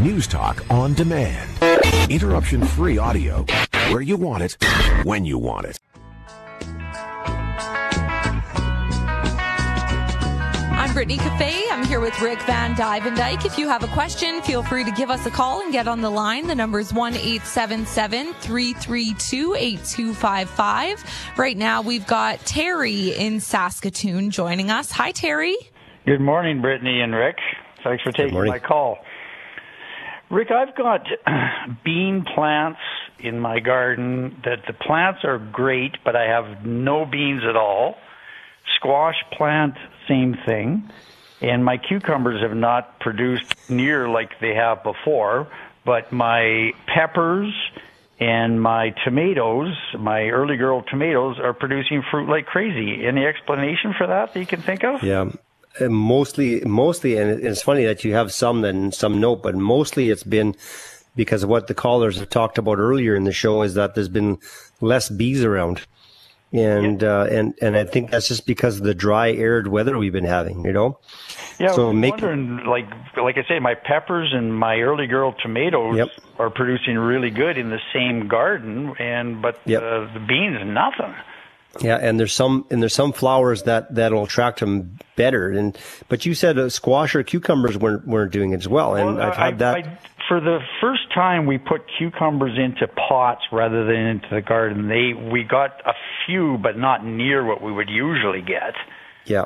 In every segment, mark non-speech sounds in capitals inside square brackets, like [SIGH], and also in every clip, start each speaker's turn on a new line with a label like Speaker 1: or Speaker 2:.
Speaker 1: News Talk on demand. Interruption free audio where you want it, when you want it.
Speaker 2: I'm Brittany Cafe. I'm here with Rick Van Dyke. If you have a question, feel free to give us a call and get on the line. The number is 1 877 332 8255. Right now, we've got Terry in Saskatoon joining us. Hi, Terry.
Speaker 3: Good morning, Brittany and Rick. Thanks for taking my call. Rick, I've got [CLEARS THROAT] bean plants in my garden that the plants are great, but I have no beans at all. Squash plant, same thing. And my cucumbers have not produced near like they have before, but my peppers and my tomatoes, my early girl tomatoes, are producing fruit like crazy. Any explanation for that that you can think of?
Speaker 4: Yeah. Mostly, mostly, and it's funny that you have some and some no, but mostly it's been because of what the callers have talked about earlier in the show is that there's been less bees around. And, uh, and, and I think that's just because of the dry, arid weather we've been having, you know?
Speaker 3: Yeah, so I'm wondering, like, like I say, my peppers and my early girl tomatoes
Speaker 4: yep.
Speaker 3: are producing really good in the same garden, and, but
Speaker 4: yep.
Speaker 3: uh, the beans, nothing.
Speaker 4: Yeah, and there's some and there's some flowers that that'll attract them better. And but you said uh, squash or cucumbers weren't weren't doing it as well. And well, I've had I, that. I,
Speaker 3: for the first time, we put cucumbers into pots rather than into the garden. They we got a few, but not near what we would usually get.
Speaker 4: Yeah,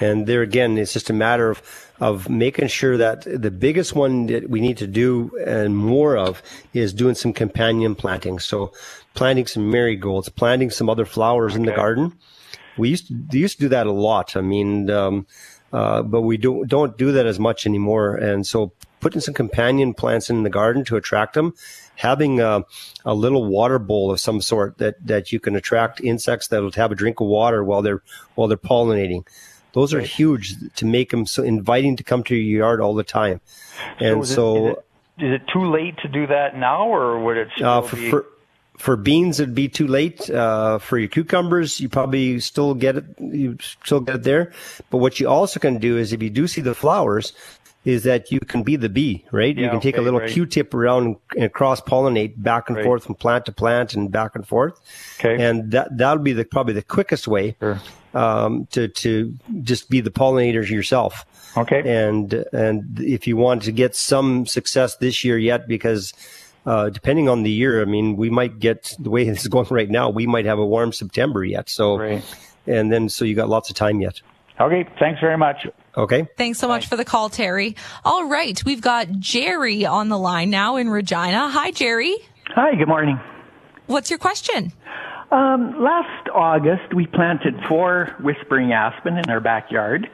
Speaker 4: and there again, it's just a matter of of making sure that the biggest one that we need to do and more of is doing some companion planting. So planting some marigolds, planting some other flowers okay. in the garden. We used to, used to do that a lot. I mean, um, uh, but we don't don't do that as much anymore. And so putting some companion plants in the garden to attract them, having a, a little water bowl of some sort that, that you can attract insects that will have a drink of water while they're while they're pollinating. Those are huge to make them so inviting to come to your yard all the time. And
Speaker 3: so,
Speaker 4: so
Speaker 3: is, it, is it too late to do that now, or would it still uh,
Speaker 4: for,
Speaker 3: be?
Speaker 4: For, for beans, it'd be too late. Uh, for your cucumbers, you probably still get it. You still get it there. But what you also can do is, if you do see the flowers, is that you can be the bee, right?
Speaker 3: Yeah,
Speaker 4: you can take
Speaker 3: okay,
Speaker 4: a little
Speaker 3: right.
Speaker 4: Q-tip around and cross pollinate back and
Speaker 3: Right.
Speaker 4: forth from plant to plant and back and forth.
Speaker 3: Okay.
Speaker 4: And that that'll be the probably the quickest way
Speaker 3: Sure.
Speaker 4: um, to to just be the pollinators yourself.
Speaker 3: Okay.
Speaker 4: And and if you want to get some success this year yet, because uh, depending on the year, I mean, we might get the way [LAUGHS] it's going right now. We might have a warm September yet. So,
Speaker 3: Right.
Speaker 4: and then so you got lots of time yet.
Speaker 3: Okay. Thanks very much.
Speaker 4: Okay.
Speaker 2: Thanks so much for the call, Terry. All right, we've got Jerry on the line now in Regina. Hi, Jerry.
Speaker 5: Hi, good morning.
Speaker 2: What's your question?
Speaker 5: Um, last August, we planted four whispering aspen in our backyard.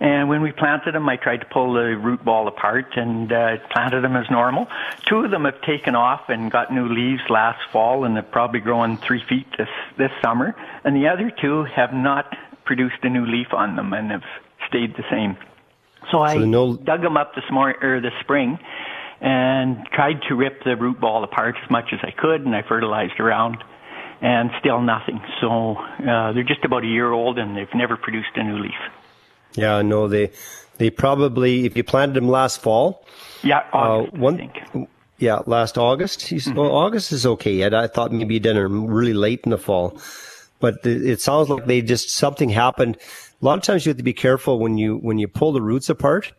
Speaker 5: And when we planted them, I tried to pull the root ball apart and uh, planted them as normal. Two of them have taken off and got new leaves last fall and have probably grown three feet this, this summer. And the other two have not produced a new leaf on them and have stayed the same. So I
Speaker 4: no-
Speaker 5: dug them up this morning or this spring and tried to rip the root ball apart as much as I could, and I fertilized around, and still nothing. So uh, they're just about a year old, and they've never produced a new leaf.
Speaker 4: Yeah, no, they they probably if you planted them last fall,
Speaker 5: Yeah,
Speaker 4: uh,
Speaker 5: August, I
Speaker 4: one
Speaker 5: think.
Speaker 4: yeah, last August.
Speaker 5: Mm-hmm.
Speaker 4: Well, August is okay. yet. I thought maybe you did them really late in the fall, but the, it sounds like they just something happened. A lot of times you have to be careful when you when you pull the roots apart.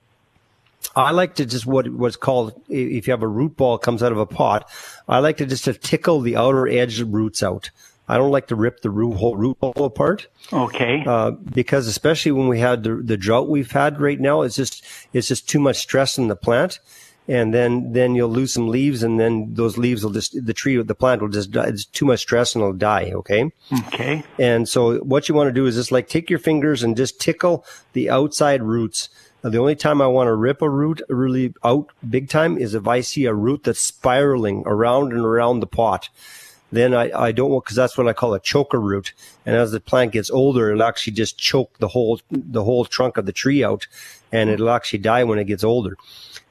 Speaker 4: I like to just what what's called if you have a root ball comes out of a pot. I like to just to tickle the outer edge of roots out. I don't like to rip the root, whole root ball apart
Speaker 5: Okay.
Speaker 4: uh, because especially when we had the, the drought we've had right now, it's just it's just too much stress in the plant, and then then you'll lose some leaves, and then those leaves will just the tree the plant will just die. It's too much stress and it'll die. Okay.
Speaker 5: okay.
Speaker 4: And so what you want to do is just like take your fingers and just tickle the outside roots. Now, the only time I want to rip a root really out big time is if I see a root that's spiraling around and around the pot. Then I, I don't want, cause that's what I call a choker root. And as the plant gets older, it'll actually just choke the whole, the whole trunk of the tree out. And hmm. it'll actually die when it gets older.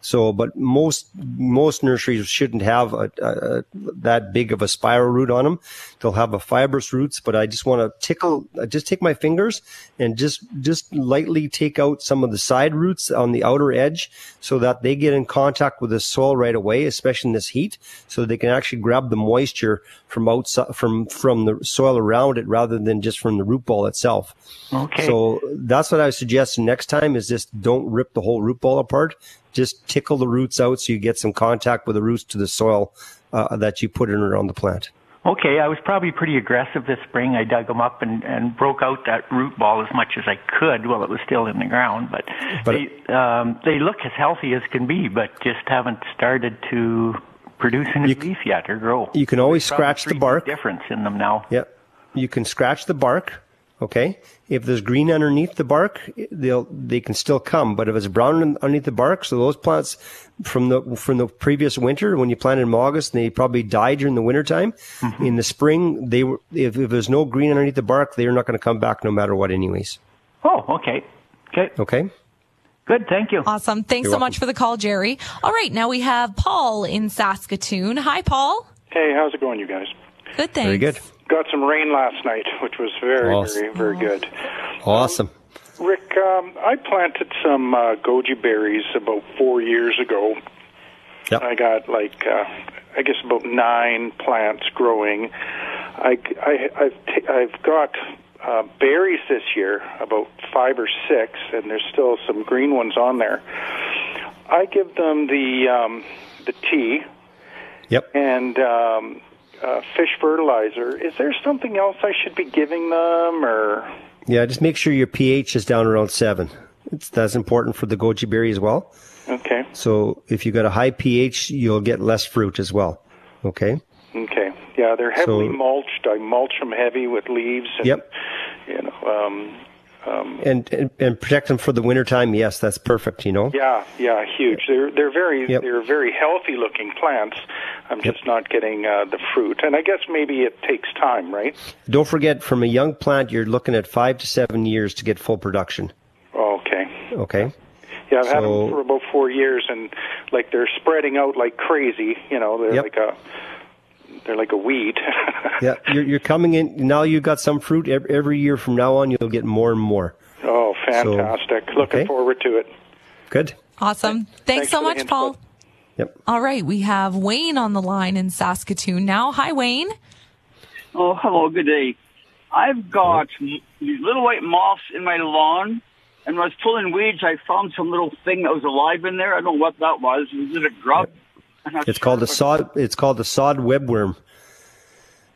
Speaker 4: So, but most most nurseries shouldn't have a, a, that big of a spiral root on them. They'll have a fibrous roots, but I just want to tickle, just take my fingers and just just lightly take out some of the side roots on the outer edge, so that they get in contact with the soil right away, especially in this heat, so they can actually grab the moisture from outside from from the soil around it rather than just from the root ball itself.
Speaker 3: Okay.
Speaker 4: So that's what I would suggest next time is just don't rip the whole root ball apart just tickle the roots out so you get some contact with the roots to the soil uh, that you put in around the plant.
Speaker 5: Okay, I was probably pretty aggressive this spring. I dug them up and, and broke out that root ball as much as I could while it was still in the ground. But, but they, um, they look as healthy as can be, but just haven't started to produce any leaf yet or grow.
Speaker 4: You can always scratch the bark.
Speaker 5: Difference in them now.
Speaker 4: Yep. You can scratch the bark Okay. If there's green underneath the bark, they'll, they can still come. But if it's brown underneath the bark, so those plants from the, from the previous winter, when you planted in August, they probably died during the winter time. Mm-hmm. In the spring, they were, if, if there's no green underneath the bark, they're not going to come back no matter what anyways.
Speaker 5: Oh, okay. Okay.
Speaker 4: Okay.
Speaker 5: Good, thank you.
Speaker 2: Awesome. Thanks You're so welcome. much for the call, Jerry. All right, now we have Paul in Saskatoon. Hi, Paul.
Speaker 6: Hey, how's it going, you guys?
Speaker 2: Good, thanks.
Speaker 4: Very good
Speaker 6: got some rain last night, which was very, awesome. very, very good.
Speaker 4: Awesome.
Speaker 6: Um, Rick, um, I planted some uh, goji berries about four years ago. Yep. I got like, uh, I guess about nine plants growing. I, I, I've, t- I've got uh, berries this year, about five or six, and there's still some green ones on there. I give them the um, the tea.
Speaker 4: Yep.
Speaker 6: And um, uh, fish fertilizer. Is there something else I should be giving them, or?
Speaker 4: Yeah, just make sure your pH is down around seven. It's, that's important for the goji berry as well.
Speaker 6: Okay.
Speaker 4: So if you got a high pH, you'll get less fruit as well. Okay.
Speaker 6: Okay. Yeah, they're heavily so, mulched. I mulch them heavy with leaves. And,
Speaker 4: yep.
Speaker 6: You know, um,
Speaker 4: um, and, and, and protect them for the wintertime. Yes, that's perfect. You know.
Speaker 6: Yeah, yeah, huge. They're they're very yep. they're very healthy looking plants. I'm just not getting uh, the fruit, and I guess maybe it takes time, right?
Speaker 4: Don't forget, from a young plant, you're looking at five to seven years to get full production.
Speaker 6: Okay.
Speaker 4: Okay.
Speaker 6: Yeah, I've so, had them for about four years, and like they're spreading out like crazy. You know, they're yep. like a they're like a weed. [LAUGHS]
Speaker 4: yeah, you're, you're coming in now. You've got some fruit every year from now on. You'll get more and more.
Speaker 6: Oh, fantastic! So, Looking okay. forward to it.
Speaker 4: Good.
Speaker 2: Awesome. Thanks, Thanks so much, Paul.
Speaker 4: Yep.
Speaker 2: All right, we have Wayne on the line in Saskatoon now. Hi, Wayne.
Speaker 7: Oh, hello. Good day. I've got these little white moths in my lawn, and when I was pulling weeds, I found some little thing that was alive in there. I don't know what that was. Was it a grub? Yep.
Speaker 4: It's called the sod. It's called the sod webworm,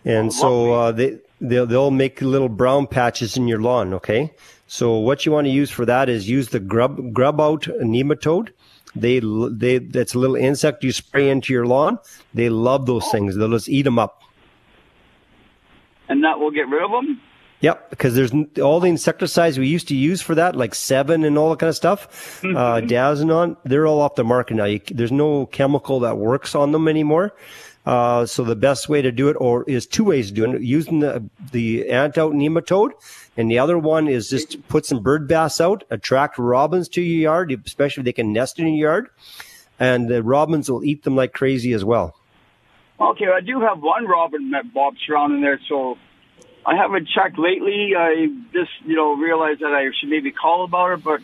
Speaker 4: and oh, so uh, they they'll, they'll make little brown patches in your lawn. Okay, so what you want to use for that is use the grub grub out nematode. They they that's a little insect you spray into your lawn. They love those things. They'll just eat them up.
Speaker 7: And that will get rid of them.
Speaker 4: Yep, because there's all the insecticides we used to use for that, like Sevin and all that kind of stuff, mm-hmm. uh, Diazinon, they're all off the market now. You, there's no chemical that works on them anymore. Uh, so the best way to do it, or is two ways to do it: using the the antidote nematode, and the other one is just put some bird bass out, attract robins to your yard, especially if they can nest in your yard, and the robins will eat them like crazy as well.
Speaker 7: Okay, I do have one robin that bobs around in there, so I haven't checked lately. I just, you know, realized that I should maybe call about it, but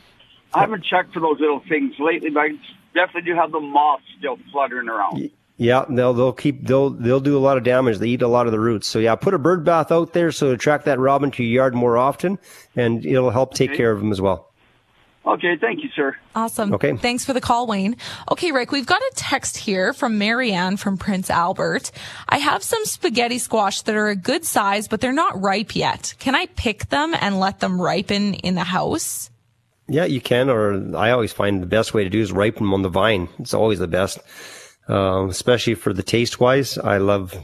Speaker 7: I haven't checked for those little things lately. But I definitely do have the moths still fluttering around.
Speaker 4: Yeah, they'll they'll keep they'll they'll do a lot of damage. They eat a lot of the roots. So yeah, put a bird bath out there so attract that robin to your yard more often, and it'll help take okay. care of them as well.
Speaker 7: Okay, thank you, sir.
Speaker 2: Awesome.
Speaker 4: Okay.
Speaker 2: Thanks for the call, Wayne. Okay, Rick, we've got a text here from Marianne from Prince Albert. I have some spaghetti squash that are a good size, but they're not ripe yet. Can I pick them and let them ripen in the house?
Speaker 4: Yeah, you can, or I always find the best way to do is ripen them on the vine. It's always the best, um, especially for the taste wise. I love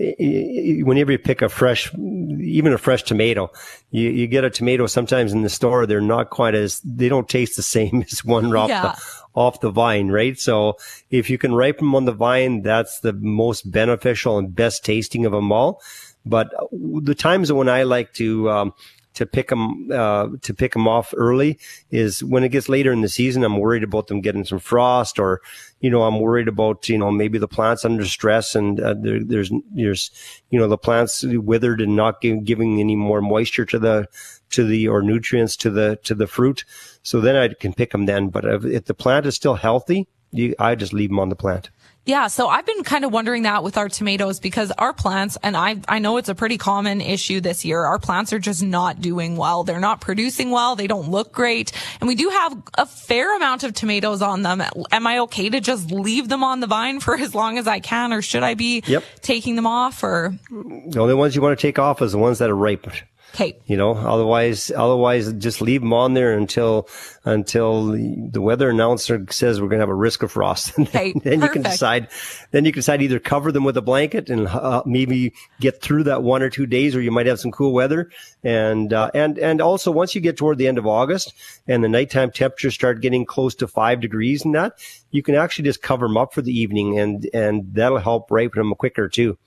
Speaker 4: whenever you pick a fresh, even a fresh tomato, you, you get a tomato sometimes in the store, they're not quite as, they don't taste the [LAUGHS] same as one off, yeah. the, off the vine, right? So if you can ripen them on the vine, that's the most beneficial and best tasting of them all. But the times when I like to, um, to pick them uh, to pick them off early is when it gets later in the season. I'm worried about them getting some frost, or you know, I'm worried about you know maybe the plants under stress and uh, there, there's there's you know the plants withered and not give, giving any more moisture to the to the or nutrients to the to the fruit. So then I can pick them then. But if, if the plant is still healthy, you, I just leave them on the plant.
Speaker 2: Yeah, so I've been kind of wondering that with our tomatoes because our plants, and I, I know it's a pretty common issue this year. Our plants are just not doing well. They're not producing well. They don't look great. And we do have a fair amount of tomatoes on them. Am I okay to just leave them on the vine for as long as I can, or should I be yep. taking them off? Or
Speaker 4: the only ones you want to take off is the ones that are ripe.
Speaker 2: Okay.
Speaker 4: You know, otherwise, otherwise, just leave them on there until until the weather announcer says we're going to have a risk of frost. [LAUGHS]
Speaker 2: Okay.
Speaker 4: then, you can decide. Then you can decide either cover them with a blanket and uh, maybe get through that one or two days, or you might have some cool weather. And uh, and and also, once you get toward the end of August and the nighttime temperatures start getting close to five degrees and that, you can actually just cover them up for the evening, and and that'll help ripen them quicker too.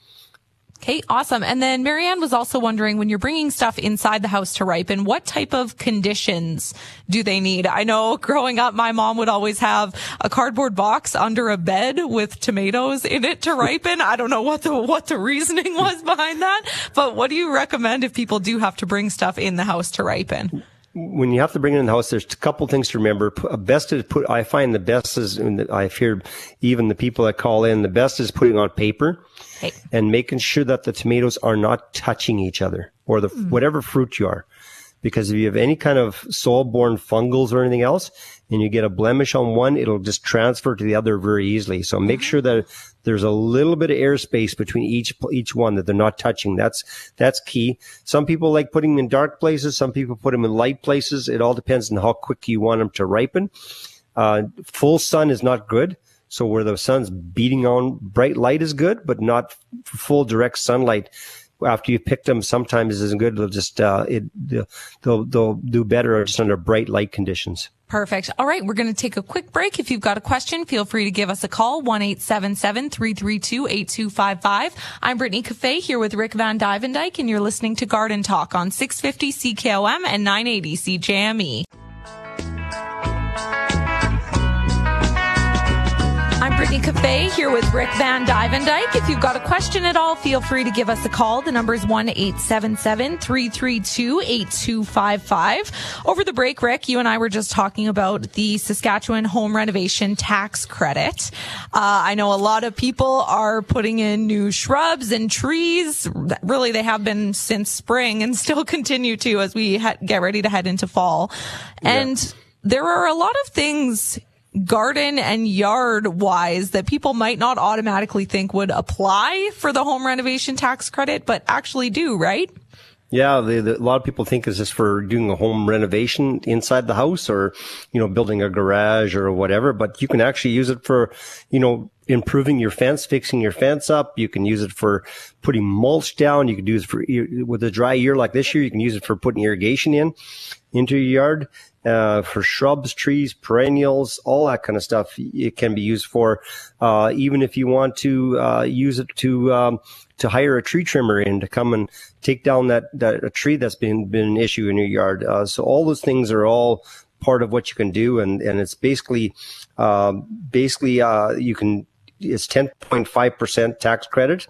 Speaker 2: Okay, awesome. And then Marianne was also wondering when you're bringing stuff inside the house to ripen, what type of conditions do they need? I know growing up, my mom would always have a cardboard box under a bed with tomatoes in it to [LAUGHS] ripen. I don't know what the, what the reasoning was behind that, but what do you recommend if people do have to bring stuff in the house to ripen?
Speaker 4: When you have to bring it in the house, there's a couple things to remember. Best is put. I find the best is, I've heard even the people that call in, the best is putting on paper and making sure that the tomatoes are not touching each other or the mm. whatever fruit you are. Because if you have any kind of soil-borne fungals or anything else, and you get a blemish on one, it'll just transfer to the other very easily. So make mm-hmm. sure that there's a little bit of airspace between each each one that they're not touching. That's that's key. Some people like putting them in dark places. Some people put them in light places. It all depends on how quick you want them to ripen. Uh, full sun is not good. So where the sun's beating on bright light is good, but not full direct sunlight after you've picked them sometimes isn't good. They'll just, uh, it, they'll, they'll do better just under bright light conditions.
Speaker 2: Perfect. All right. We're going to take a quick break. If you've got a question, feel free to give us a call, 1-877-332-8255. I'm Brittany Cafe here with Rick vanDuyvendyk and you're listening to Garden Talk on 650 CKOM and 980 CJME. Brittany Cafe here with Rick vanDuyvendyk. If you've got a question at all, feel free to give us a call. The number is 1-877-332-8255. Over the break, Rick, you and I were just talking about the Saskatchewan home renovation tax credit. Uh, I know a lot of people are putting in new shrubs and trees. Really, they have been since spring and still [LAUGHS] continue to as we ha- get ready to head into fall. Yeah. And there are a lot of things garden and yard wise that people might not automatically think would apply for the home renovation tax credit, but actually do, right?
Speaker 4: Yeah, the, the, a lot of people think it's just for doing a home renovation inside the house or, you know, building a garage or whatever, but you can actually use it for, you know, improving your fence, fixing your fence up. You can use it for putting mulch down. You can use it for, with a dry year like this year, you can use it for putting irrigation in into your yard uh, for shrubs, trees, perennials, all that kind of stuff. It can be used for, uh, even if you want to uh, use it to um, to hire a tree trimmer in to come and take down that that a tree that's been been an issue in your yard. Uh, so all those things are all part of what you can do, and and it's basically um, basically uh, you can it's 10.5% tax credit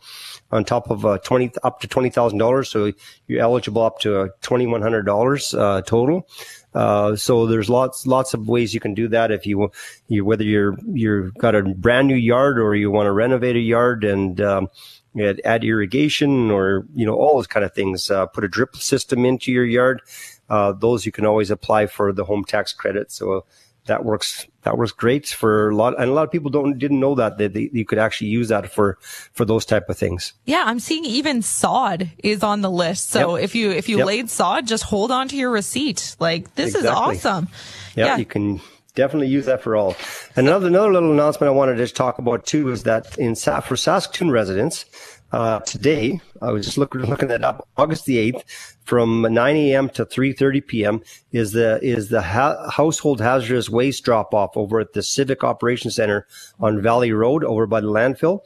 Speaker 4: on top of uh, 20 up to $20,000. So you're eligible up to uh, $2,100 uh, total. Uh, so there's lots lots of ways you can do that if you you whether you're you're got a brand new yard or you want to renovate a yard and um, add irrigation or you know all those kind of things. Uh, put a drip system into your yard. Uh, those you can always apply for the home tax credit. So that works that works great for a lot and a lot of people don't didn't know that that they, you could actually use that for for those type of things
Speaker 2: yeah i'm seeing even sod is on the list so yep. if you if you yep. laid sod just hold on to your receipt like this exactly. is awesome
Speaker 4: yep, yeah you can definitely use that for all and another another little announcement i wanted to just talk about too is that in for saskatoon residents uh, today, I was just looking looking that up. August the eighth, from 9 a.m. to 3:30 p.m. is the is the ha- household hazardous waste drop off over at the Civic Operations Center on Valley Road, over by the landfill.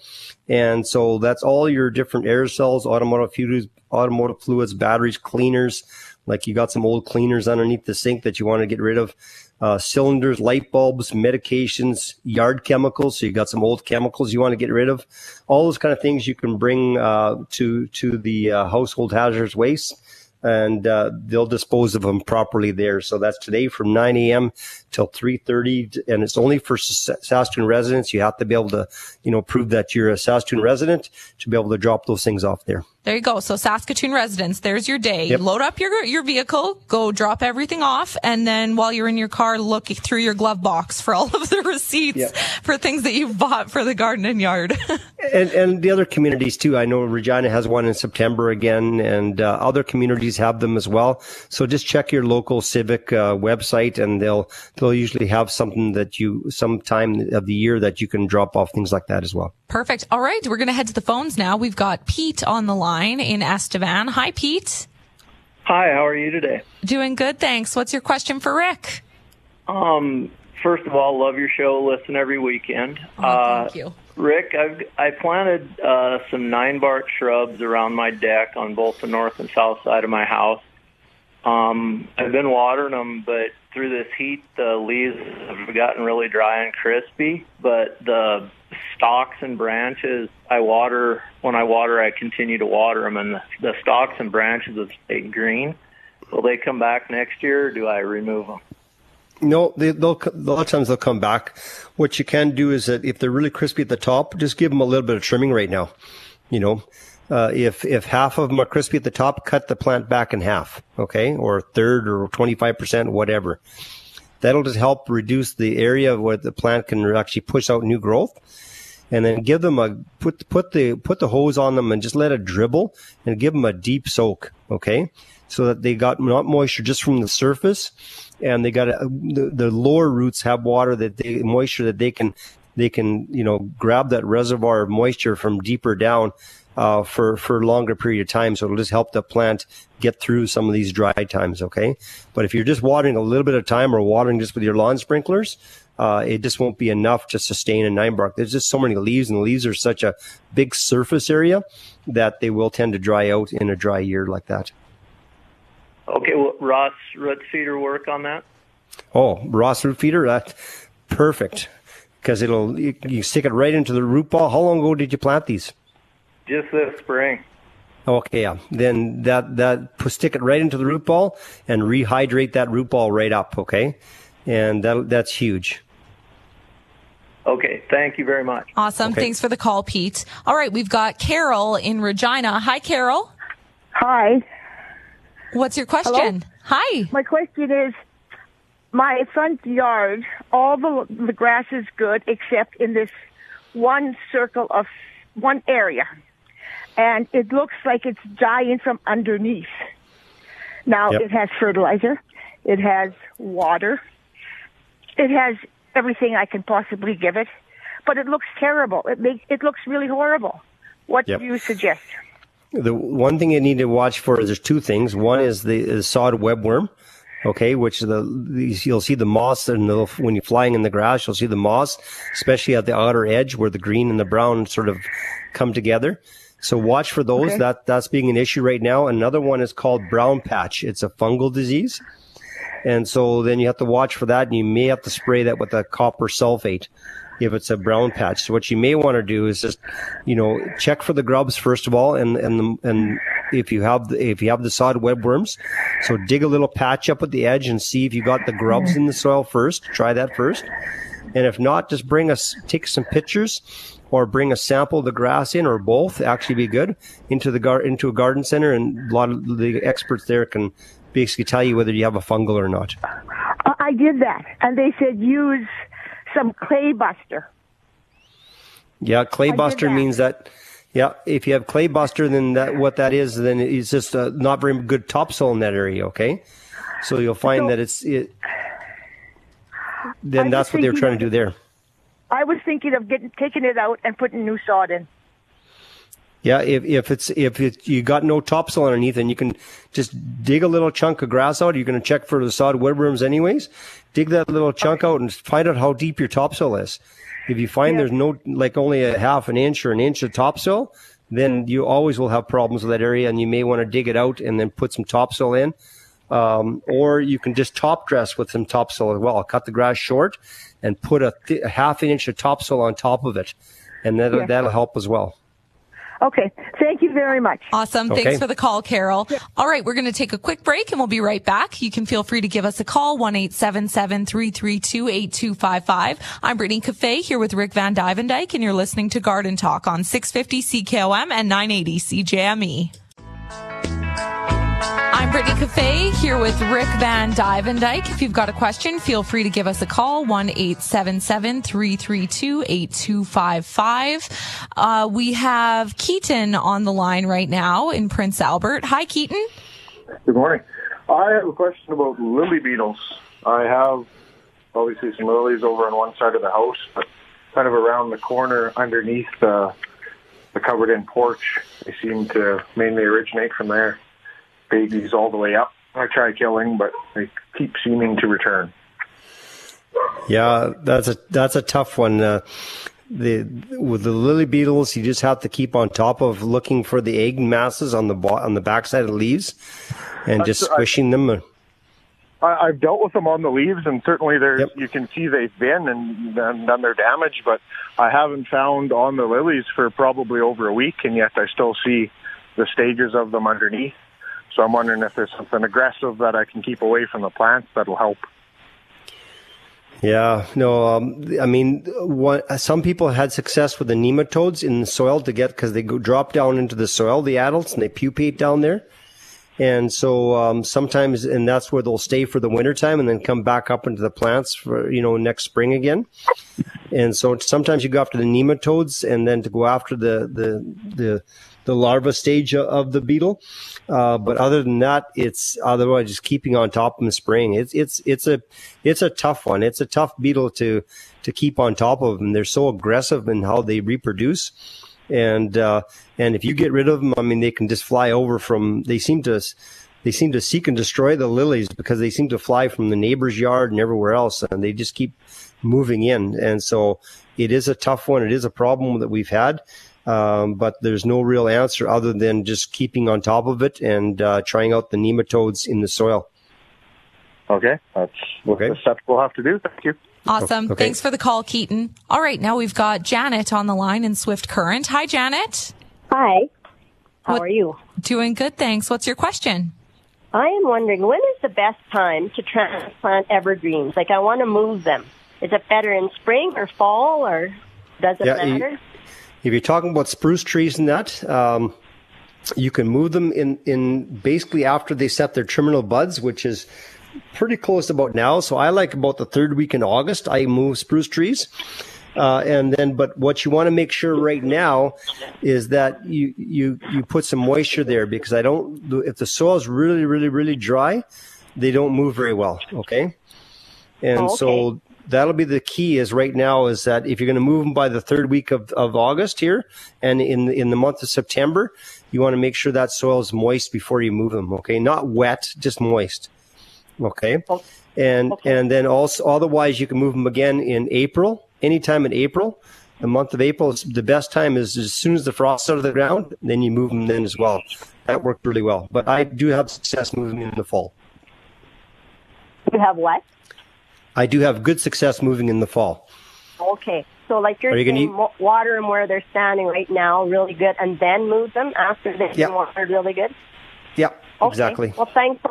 Speaker 4: And so that's all your different aerosols, automotive fluids, automotive fluids, batteries, cleaners, like you got some old cleaners underneath the sink that you want to get rid of, uh, cylinders, light bulbs, medications, yard chemicals. So you got some old chemicals you want to get rid of. All those kind of things you can bring uh, to to the uh, household hazardous waste and uh, they'll dispose of them properly there. So that's today from 9 a.m. till 3:30, and it's only for Saskatoon residents. You have to be able to, you know, prove that you're a Saskatoon resident to be able to drop those things off there.
Speaker 2: There you go. So Saskatoon residents, there's your day. Yep. Load up your your vehicle, go drop everything off, and then while you're in your car, look through your glove box for all of the [LAUGHS] receipts yep. for things that you've bought for the garden and yard. [LAUGHS]
Speaker 4: and and the other communities too. I know Regina has one in September again, and uh, other communities have them as well. So just check your local civic uh, website, and they'll they'll usually have something that you some time of the year that you can drop off things like that as well.
Speaker 2: Perfect. All right, we're going to head to the phones now. We've got Pete on the line line in Estevan. Hi, Pete.
Speaker 8: Hi, how are you today?
Speaker 2: Doing good, thanks. What's your question for Rick?
Speaker 8: Um, first of all, love your show. Listen every weekend.
Speaker 2: Oh, uh, thank you.
Speaker 8: Rick, I've I planted uh, some nine bark shrubs around my deck on both the north and south side of my house. Um, I've been watering them, but through this heat, the leaves have gotten really dry and crispy. But the stalks and branches, I water when I water. I continue to water them, and the, the stalks and branches have stayed green. Will they come back next year, or do I remove them?
Speaker 4: No, they, will a lot of times they'll come back. What you can do is that if they're really crispy at the top, just give them a little bit of trimming right now. You know, uh, if if half of them are crispy at the top, cut the plant back in half, okay, or third or twenty five percent, whatever. That'll just help reduce the area where the plant can actually push out new growth. And then give them a put put the put the hose on them and just let it dribble and give them a deep soak, okay, so that they got not moisture just from the surface, and they got the, the lower roots have water that they moisture that they can they can you know grab that reservoir of moisture from deeper down uh, for for a longer period of time. So it'll just help the plant get through some of these dry times. Okay, but if you're just watering a little bit of time or watering just with your lawn sprinklers, uh, it just won't be enough to sustain a nine bark. There's just so many leaves, and the leaves are such a big surface area that they will tend to dry out in a dry year like that.
Speaker 8: Okay, well, Ross root feeder work on that?
Speaker 4: Oh, Ross root feeder, that's perfect because it'll you, you stick it right into the root ball. How long ago did you plant these?
Speaker 8: Just this spring.
Speaker 4: Okay, yeah. Then that that stick it right into the root ball and rehydrate that root ball right up. Okay, and that that's huge.
Speaker 8: Okay, thank you very much.
Speaker 2: Awesome. Okay. Thanks for the call, Pete. All right, we've got Carol in Regina. Hi, Carol.
Speaker 9: Hi.
Speaker 2: What's your question?
Speaker 9: Hello?
Speaker 2: Hi.
Speaker 9: My question is my front yard, all the the grass is good except in this one circle of one area and it looks like it's dying from underneath. Now yep. it has fertilizer, it has water, it has everything I can possibly give it, but it looks terrible. It makes it looks really horrible. What yep. do you suggest?
Speaker 4: The one thing you need to watch for is there's two things. One is the is sod webworm, okay, which the you'll see the moss and the, when you're flying in the grass, you'll see the moss, especially at the outer edge where the green and the brown sort of come together. So watch for those. Okay. That that's being an issue right now. Another one is called brown patch. It's a fungal disease. And so then you have to watch for that and you may have to spray that with a copper sulfate if it's a brown patch. So what you may want to do is just, you know, check for the grubs first of all, and and the, and if you have the, if you have the sod webworms, so dig a little patch up at the edge and see if you got the grubs in the soil first. Try that first, and if not, just bring us take some pictures or bring a sample of the grass in, or both, actually be good into the gar- into a garden center, and a lot of the experts there can basically tell you whether you have a fungal or not.
Speaker 9: I did that, and they said use some clay buster.
Speaker 4: Yeah, clay buster that. means that. Yeah, if you have clay buster, then that what that is, then it's just uh, not very good topsoil in that area. Okay, so you'll find so, that it's it. Then that's what they're trying to do there.
Speaker 9: I was thinking of getting taking it out and putting new sod in.
Speaker 4: Yeah, if if it's if it, you got no topsoil underneath, and you can just dig a little chunk of grass out. You're going to check for the sod webworms anyways. Dig that little chunk out and find out how deep your topsoil is. If you find yeah. there's no like only a half an inch or an inch of topsoil, then you always will have problems with that area, and you may want to dig it out and then put some topsoil in. Um, or you can just top dress with some topsoil as well. Cut the grass short and put a, th- a half an inch of topsoil on top of it, and that'll, that'll help as well.
Speaker 9: Okay. Thank you very much.
Speaker 2: Awesome.
Speaker 4: Okay.
Speaker 2: Thanks for the call, Carol. All right. We're going to take a quick break and we'll be right back. You can feel free to give us a call, 1-877-332-8255. I'm Brittany Cafe here with Rick Van Dyke and you're listening to Garden Talk on 650 CKOM and 980 CJME. I'm Brittany Cafe here with Rick Van Dyke. If you've got a question, feel free to give us a call, 1-877-332-8255. Uh, we have Keaton on the line right now in Prince Albert. Hi, Keaton.
Speaker 10: Good morning. I have a question about lily beetles. I have obviously some lilies over on one side of the house, but kind of around the corner underneath the, the covered in porch, they seem to mainly originate from there babies all the way up. I try killing, but they keep seeming to return.
Speaker 4: Yeah, that's a that's a tough one. Uh, the with the lily beetles, you just have to keep on top of looking for the egg masses on the on the backside of the leaves, and just squishing I, them.
Speaker 10: I, have dealt with them on the leaves, and certainly there yep. you can see they've been and, and then they're. But I haven't found on the lilies for probably over a week, and yet I still see the stages of them underneath. So I'm wondering if there's something aggressive that I can keep away from the plants that'll help.
Speaker 4: Yeah, no, um, I mean, what, some people had success with the nematodes in the soil to get, because they go, drop down into the soil, the adults, and they pupate down there. And so um, sometimes, and that's where they'll stay for the wintertime and then come back up into the plants for, you know, next spring again. And so sometimes you go after the nematodes and then to go after the, the, the, the larva stage of the beetle. Uh, but other than that, it's otherwise just keeping on top of them spraying. It's, it's, it's a, it's a tough one. It's a tough beetle to, to keep on top of them. They're so aggressive in how they reproduce. And, uh, and if you get rid of them, I mean, they can just fly over from, they seem to, they seem to seek and destroy the lilies because they seem to fly from the neighbor's yard and everywhere else. And they just keep moving in. And so it is a tough one. It is a problem that we've had. Um, but there's no real answer other than just keeping on top of it and uh, trying out the nematodes in the soil.
Speaker 10: Okay, that's okay. the steps we'll have to do. Thank you.
Speaker 2: Awesome. Okay. Thanks for the call, Keaton. All right, now we've got Janet on the line in Swift Current. Hi, Janet.
Speaker 11: Hi. How what, are you?
Speaker 2: Doing good, thanks. What's your question?
Speaker 11: I am wondering when is the best time to transplant evergreens? Like, I want to move them. Is it better in spring or fall, or does it yeah, matter?
Speaker 4: If you're talking about spruce trees and that, um, you can move them in, in basically after they set their terminal buds, which is pretty close about now. So I like about the third week in August, I move spruce trees. Uh, and then, but what you want to make sure right now is that you, you, you put some moisture there because I don't, if the soil is really, really, really dry, they don't move very well. Okay. And oh, okay. so that'll be the key is right now is that if you're going to move them by the third week of, of August here and in, in the month of September, you want to make sure that soil is moist before you move them. Okay. Not wet, just moist. Okay. Oh, and, okay. and then also, otherwise you can move them again in April, anytime in April. The month of April is the best time is as soon as the frost out of the ground, then you move them then as well. That worked really well. But I do have success moving in the fall.
Speaker 11: You have what?
Speaker 4: I do have good success moving in the fall.
Speaker 11: Okay. So like you're you saying, eat? water them where they're standing right now, really good, and then move them after they've yep. been watered really good?
Speaker 4: Yeah,
Speaker 11: okay.
Speaker 4: exactly.
Speaker 11: Well, thanks.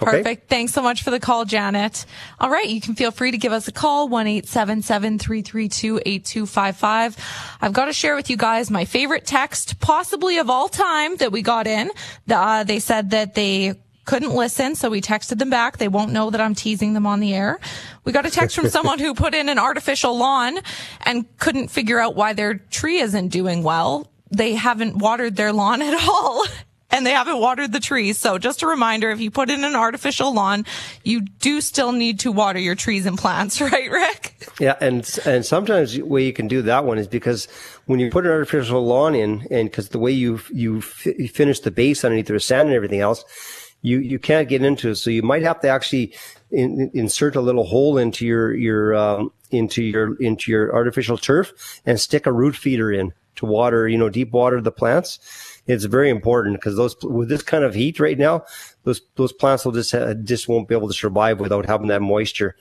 Speaker 2: Perfect. Okay. Thanks so much for the call, Janet. All right. You can feel free to give us a call, 1-877-332-8255. I've got to share with you guys my favorite text, possibly of all time that we got in. Uh, they said that they couldn't listen, so we texted them back. They won't know that I'm teasing them on the air. We got a text from someone who put in an artificial lawn and couldn't figure out why their tree isn't doing well. They haven't watered their lawn at all. [LAUGHS] And they haven't watered the trees. So just a reminder, if you put in an artificial lawn, you do still need to water your trees and plants, [LAUGHS] right, Rick?
Speaker 4: Yeah. And, and sometimes the way you can do that one is because when you put an artificial lawn in and because the way you, you, f- you finish the base underneath the sand and everything else, you you can't get into it. So you might have to actually in, insert a little hole into your your um, into your into your artificial turf and stick a root feeder in to water, you know, deep water the plants. it's very important because those with this kind of heat right now, those those plants will just uh, just won't be able to survive without having that moisture.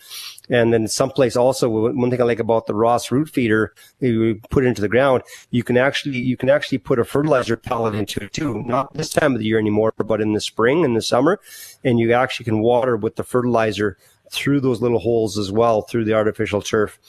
Speaker 4: And then someplace also, one thing I like about the Ross root feeder, you put it into the ground, you can actually, you can actually put a fertilizer pellet into it too. Not this time of the year anymore, but in the spring and the summer. And you actually can water with the fertilizer through those little holes as well through the artificial turf.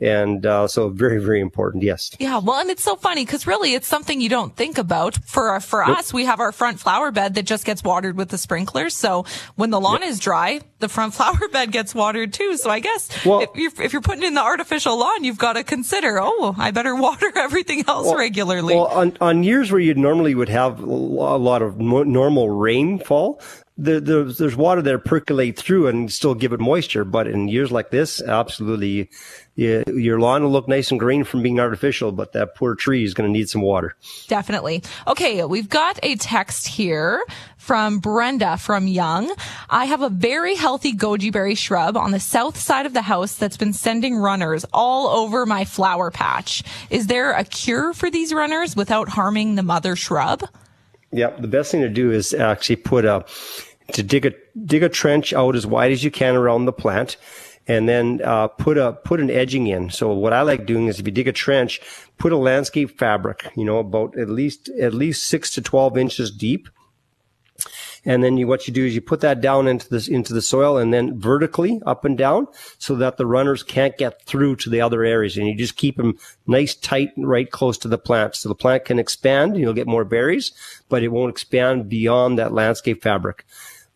Speaker 4: And uh, so very, very important. Yes.
Speaker 2: Yeah. Well, and it's so funny because really it's something you don't think about. For for us, we have our front flower bed that just gets watered with the sprinklers. So when the lawn yep. is dry, the front [LAUGHS] flower bed gets watered too. So I guess well, if, you're, if you're putting in the artificial lawn, you've got to consider, oh, I better [LAUGHS] water everything else
Speaker 4: well,
Speaker 2: regularly.
Speaker 4: Well, on, on years where you normally would have a lot of normal rainfall, there, there's, there's water that percolate through and still give it moisture. But in years like this, absolutely, yeah, your lawn will look nice and green from being artificial, but that poor tree is going to need some water.
Speaker 2: Definitely. Okay, we've got a text here from Brenda from Young. I have a very healthy goji berry shrub on the south side of the house that's been sending runners all over my flower patch. Is there a cure for these runners without harming the mother shrub?
Speaker 4: Yeah, the best thing to do is actually put a to dig a dig a trench out as wide as you can around the plant, and then uh, put a put an edging in. So what I like doing is if you dig a trench, put a landscape fabric, you know, about at least at least six to twelve inches deep, and then you, what you do is you put that down into this, into the soil and then vertically up and down so that the runners can't get through to the other areas. And you just keep them nice, tight, right close to the plant. So the plant can expand. You'll get more berries, but it won't expand beyond that landscape fabric.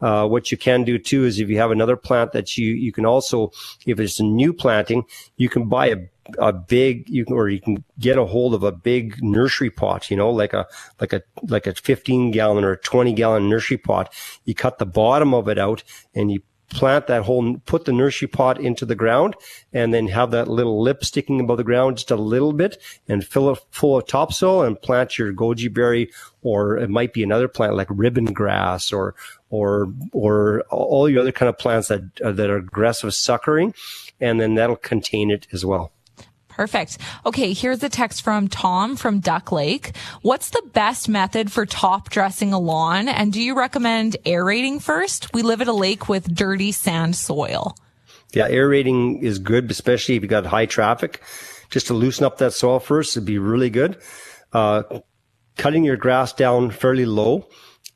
Speaker 4: Uh, what you can do too is if you have another plant that you, you can also, if it's a new planting, you can buy a a big you can or you can get a hold of a big nursery pot you know like a like a like a 15 gallon or a 20 gallon nursery pot. You cut the bottom of it out and you plant that whole put the nursery pot into the ground and then have that little lip sticking above the ground just a little bit and fill it full of topsoil and plant your goji berry or it might be another plant like ribbon grass or or or all your other kind of plants that uh, that are aggressive suckering, and then that'll contain it as well.
Speaker 2: Perfect. Okay, here's a text from Tom from Duck Lake. What's the best method for top dressing a lawn? And do you recommend aerating first? We live at a lake with dirty sand soil.
Speaker 4: Yeah, aerating is good, especially if you got high traffic. Just to loosen up that soil first would be really good. Uh, cutting your grass down fairly low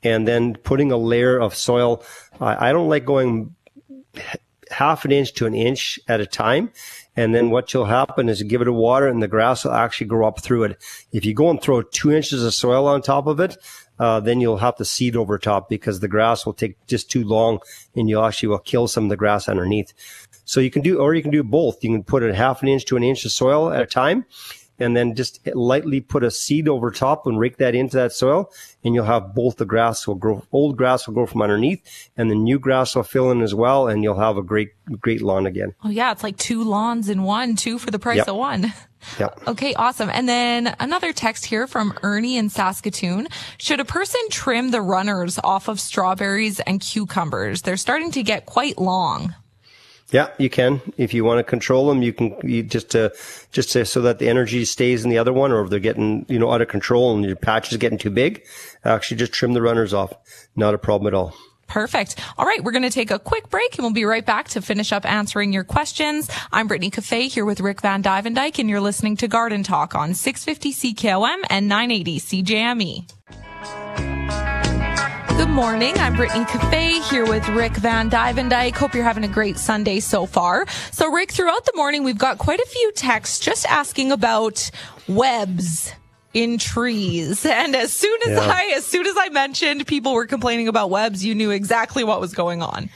Speaker 4: and then putting a layer of soil. I, I don't like going half an inch to an inch at a time. And then what will happen is give it a water and the grass will actually grow up through it. If you go and throw two inches of soil on top of it, uh, then you'll have to seed over top because the grass will take just too long and you actually will kill some of the grass underneath. So you can do, or you can do both. You can put a half an inch to an inch of soil at a time and then just lightly put a seed over top and rake that into that soil and you'll have both the grass will grow old grass will grow from underneath and the new grass will fill in as well and you'll have a great great lawn again
Speaker 2: oh yeah it's like two lawns in one two for the price yep. of one
Speaker 4: Yep. [LAUGHS]
Speaker 2: Okay, awesome. And then another text here from Ernie in Saskatoon. Should a person trim the runners off of strawberries and cucumbers? They're starting to get quite long.
Speaker 4: Yeah, you can. If you want to control them, you can you just to just to, so that the energy stays in the other one, or if they're getting you know out of control and your patch is getting too big, actually just trim the runners off. Not a problem at all.
Speaker 2: Perfect. All right, we're going to take a quick break and we'll be right back to finish up answering your questions. I'm Brittany Cafe here with Rick Van Dyke, and you're listening to Garden Talk on 650 CKOM and 980 CJME. Good morning. I'm Brittany Cafe here with Rick Van Dyke. Hope you're having a great Sunday so far. So, Rick, throughout the morning, we've got quite a few texts just asking about webs in trees. [LAUGHS] And as soon as yeah. I, as soon as I mentioned people were complaining about webs, you knew exactly what was going on.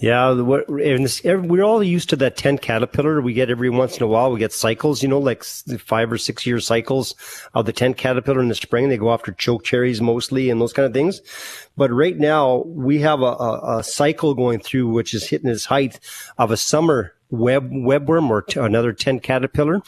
Speaker 4: Yeah, this, we're all used to that tent caterpillar we get every once in a while. We get cycles, you know, like five or six year cycles of the tent caterpillar in the spring. They go after choke cherries mostly and those kind of things. But right now we have a, a, a cycle going through, which is hitting its height of a summer web webworm or t- another tent caterpillar.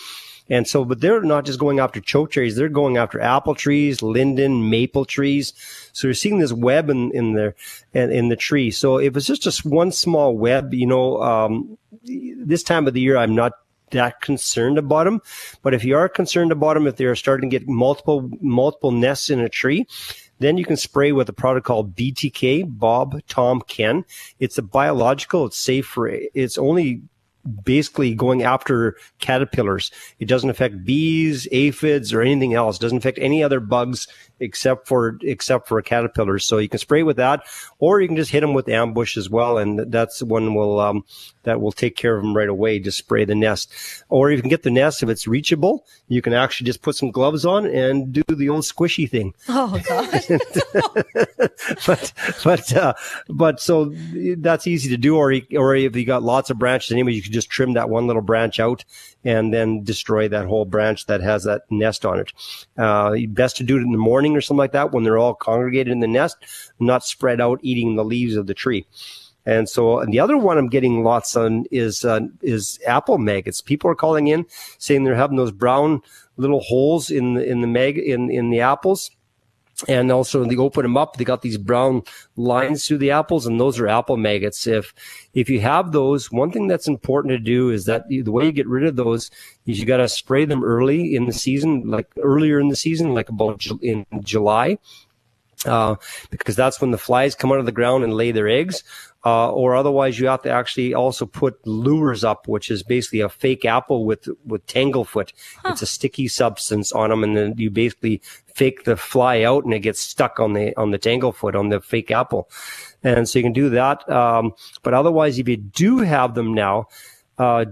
Speaker 4: And so, but they're not just going after choke cherries; they're going after apple trees, linden, maple trees. So you're seeing this web in in the in, in the tree. So if it's just just one small web, you know, um, this time of the year, I'm not that concerned about them. But if you are concerned about them, if they are starting to get multiple multiple nests in a tree, then you can spray with a product called BTK, Bob, Tom, Ken. It's a biological. It's safe for, it's only basically going after caterpillars. It doesn't affect bees, aphids, or anything else. It doesn't affect any other bugs except for except for a caterpillar. So you can spray with that, or you can just hit them with ambush as well, and that's one will um, that will take care of them right away. Just spray the nest, or you can get the nest if it's reachable. You can actually just put some gloves on and do the old squishy thing.
Speaker 2: Oh
Speaker 4: god! [LAUGHS] but but uh, but so that's easy to do, or or if you got lots of branches anyway, you can just trim that one little branch out and then destroy that whole branch that has that nest on it. Uh, best to do it in the morning morning or something like that when they're all congregated in the nest, not spread out eating the leaves of the tree. And so and the other one I'm getting lots on is uh, is apple maggots. People are calling in saying they're having those brown little holes in the in the mag in in the apples and also when they open them up they got these brown lines through the apples and those are apple maggots if if you have those one thing that's important to do is that the way you get rid of those is you got to spray them early in the season like earlier in the season like about in july uh, because that's when the flies come out of the ground and lay their eggs. Uh, or otherwise you have to actually also put lures up, which is basically a fake apple with, with tanglefoot. Huh. It's a sticky substance on them. And then you basically fake the fly out and it gets stuck on the, on the tanglefoot on the fake apple. And so you can do that. Um, but otherwise, if you do have them now, uh,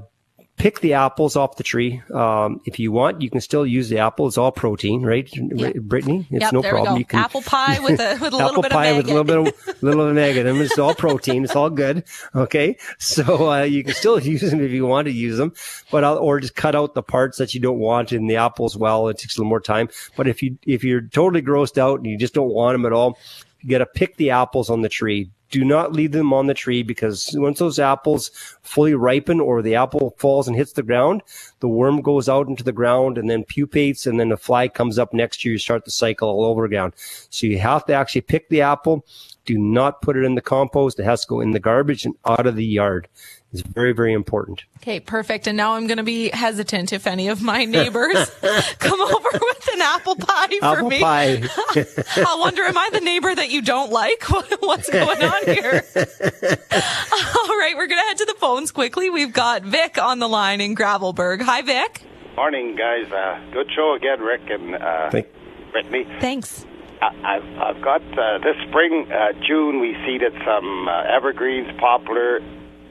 Speaker 4: pick the apples off the tree. Um, if you want, you can still use the apple. It's all protein, right, yep. Brittany? It's
Speaker 2: yep,
Speaker 4: no problem.
Speaker 2: You can apple pie with a, with a [LAUGHS]
Speaker 4: little
Speaker 2: bit
Speaker 4: pie
Speaker 2: of
Speaker 4: with a little bit of little of maggot. It's all [LAUGHS] protein. It's all good. Okay, so uh, you can still [LAUGHS] use them if you want to use them, but I'll, or just cut out the parts that you don't want in the apples. Well, it takes a little more time. But if you if you're totally grossed out and you just don't want them at all, you got to pick the apples on the tree do not leave them on the tree because once those apples fully ripen or the apple falls and hits the ground, the worm goes out into the ground and then pupates and then a fly comes up next year. You start the cycle all over again. So you have to actually pick the apple. Do not put it in the compost. It has to go in the garbage and out of the yard is very, very important.
Speaker 2: Okay, perfect. And now I'm going to be hesitant if any of my neighbors [LAUGHS] come over with an apple pie for
Speaker 4: apple
Speaker 2: me.
Speaker 4: Pie. [LAUGHS]
Speaker 2: I'll wonder, am I the neighbor that you don't like? [LAUGHS] What's going on here? All right, we're going to head to the phones quickly. We've got Vic on the line in Gravelbourg. Hi, Vic.
Speaker 12: Morning, guys. Uh, good show again, Rick and uh,
Speaker 4: Thank-
Speaker 2: Brittany. Thanks.
Speaker 12: I've, I've got uh, this spring, uh, June, we seeded some uh, evergreens, poplar,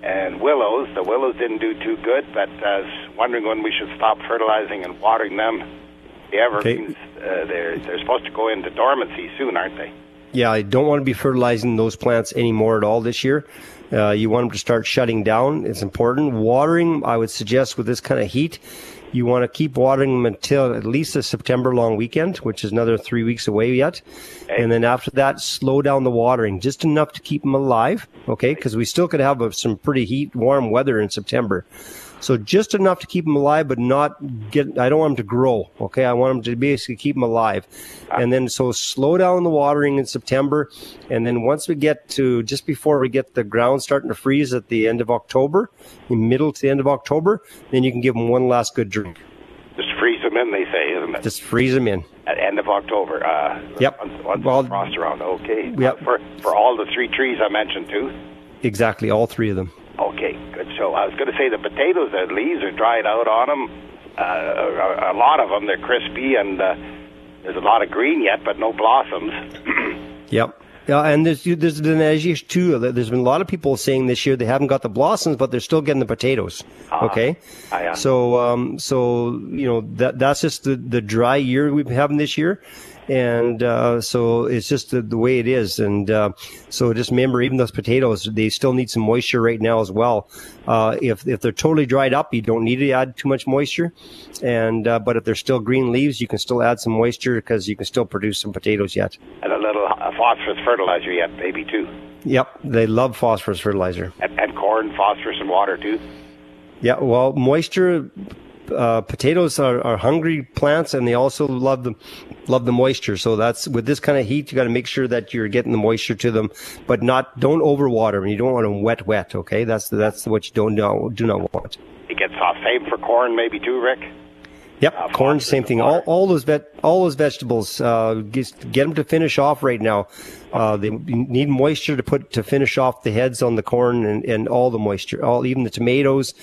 Speaker 12: and willows. The willows didn't do too good, but I was wondering when we should stop fertilizing and watering them. The evergreens, okay. uh, they're, they're supposed to go into dormancy soon, aren't they?
Speaker 4: Yeah, I don't want to be fertilizing those plants anymore at all this year. Uh, you want them to start shutting down. It's important. Watering, I would suggest with this kind of heat, you want to keep watering them until at least the September long weekend, which is another three weeks away yet. And then after that, slow down the watering just enough to keep them alive. Okay. Cause we still could have some pretty heat, warm weather in September. So just enough to keep them alive, but not get, I don't want them to grow. Okay. I want them to basically keep them alive. And then so slow down the watering in September. And then once we get to just before we get the ground starting to freeze at the end of October, middle to the end of October, then you can give them one last good drink.
Speaker 12: Just freeze them in, they say, isn't it?
Speaker 4: Just freeze them in.
Speaker 12: At end of October. Uh,
Speaker 4: yep.
Speaker 12: Once, once
Speaker 4: well,
Speaker 12: frost around. Okay.
Speaker 4: Yep.
Speaker 12: For, for all the three trees I mentioned too?
Speaker 4: Exactly, all three of them.
Speaker 12: Okay, good. So I was going to say the potatoes, the leaves are dried out on them. Uh, a, a lot of them, they're crispy, and uh, there's a lot of green yet, but no blossoms. [CLEARS THROAT]
Speaker 4: yep. Yeah, and there's there's been issue too. There's been a lot of people saying this year they haven't got the blossoms, but they're still getting the potatoes. Uh, okay,
Speaker 12: uh, yeah.
Speaker 4: so um, so you know that that's just the the dry year we've been having this year and uh, so it's just the, the, way it is. And uh, so just remember, even those potatoes, they still need some moisture right now as well. Uh, if if they're totally dried up, you don't need to add too much moisture. And uh, but if they're still green leaves, you can still add some moisture because you can still produce some potatoes yet.
Speaker 12: And a little uh, phosphorus fertilizer yet, maybe too.
Speaker 4: Yep, they love phosphorus fertilizer.
Speaker 12: And, and corn, phosphorus, and water too.
Speaker 4: Yeah, well, moisture uh, potatoes are, are, hungry plants and they also love the love the moisture. So that's with this kind of heat, you got to make sure that you're getting the moisture to them, but not don't overwater them. You don't want them wet, wet. Okay, that's that's what you don't know do not want.
Speaker 12: It gets off. Same for corn maybe too, Rick.
Speaker 4: Yep, uh, corn, same thing. All, all those vet, all those vegetables, uh, get, get them to finish off right now. Uh, they need moisture to put to finish off the heads on the corn and, and all the moisture, all even the tomatoes,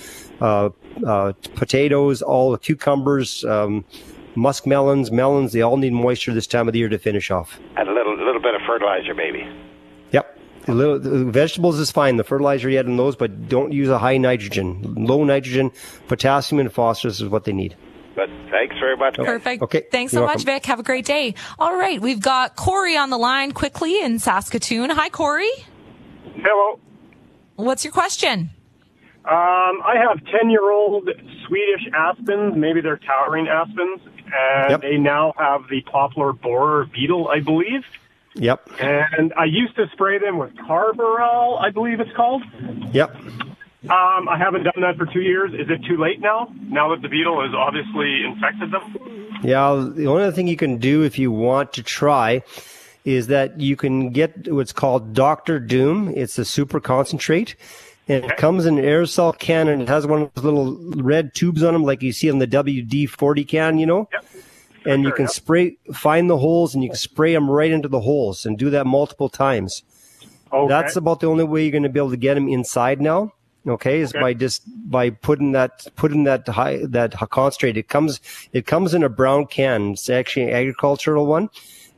Speaker 4: uh, uh, potatoes, all the cucumbers, um, musk melons, melons. They all need moisture this time of the year to finish off.
Speaker 12: And a little, a little bit of fertilizer, maybe.
Speaker 4: Yep. Little, the vegetables is fine. The fertilizer you add in those, but don't use a high nitrogen. Low nitrogen, potassium and phosphorus is what they need.
Speaker 12: But thanks very much.
Speaker 2: Perfect.
Speaker 4: Okay.
Speaker 2: Thanks so
Speaker 4: You're
Speaker 2: much,
Speaker 4: welcome.
Speaker 2: Vic. Have a great day. All right. We've got Corey on the line quickly in Saskatoon. Hi, Corey.
Speaker 13: Hello.
Speaker 2: What's your question?
Speaker 13: Um, I have 10 year old Swedish aspens, maybe they're towering aspens, and
Speaker 4: Yep.
Speaker 13: they now have the poplar borer beetle, I believe.
Speaker 4: Yep.
Speaker 13: And I used to spray them with Carbaryl, I believe it's called.
Speaker 4: Yep.
Speaker 13: Um, I haven't done that for two years. Is it too late now? Now that the beetle has obviously infected them?
Speaker 4: Yeah, the only thing you can do if you want to try is that you can get what's called Dr. Doom. It's a super concentrate. And it comes in an aerosol can and it has one of those little red tubes on them like you see on the WD 40 can, you know? Yep. And you can spray, find the holes and you can spray them right into the holes and do that multiple times.
Speaker 13: Okay.
Speaker 4: That's about the only way you're going to be able to get them inside now. Okay, is
Speaker 13: Okay.
Speaker 4: by just by putting that putting that high that concentrate. It comes it comes in a brown can. It's actually an agricultural one,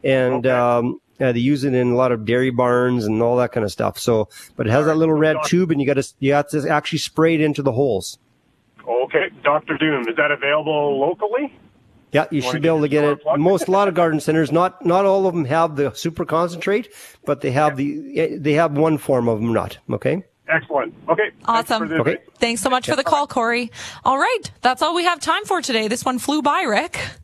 Speaker 4: and um, uh, they use it in a lot of dairy barns and all that kind of stuff. So, but it has that little red tube, and you got to you have to actually spray it into the holes.
Speaker 13: Okay, Dr. Doom, is that available locally?
Speaker 4: Yeah, you should be able to get it. Most a lot of garden centers, not not all of them have the super concentrate, but they have the they have one form of them. Not okay.
Speaker 13: Excellent. Okay.
Speaker 2: Awesome.
Speaker 4: Okay.
Speaker 2: Thanks so much for the call, Corey. All right. That's all we have time for today. This one flew by, Rick. [LAUGHS]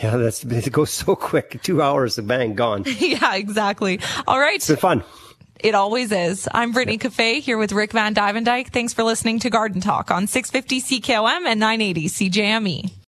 Speaker 4: Yeah, that's it goes so quick. Two hours, bang, gone. [LAUGHS]
Speaker 2: yeah, exactly. All right.
Speaker 4: It's been fun.
Speaker 2: It always is. I'm Brittany Cafe here with Rick vanDuyvendyk. Thanks for listening to Garden Talk on 650 CKOM and 980 CJME.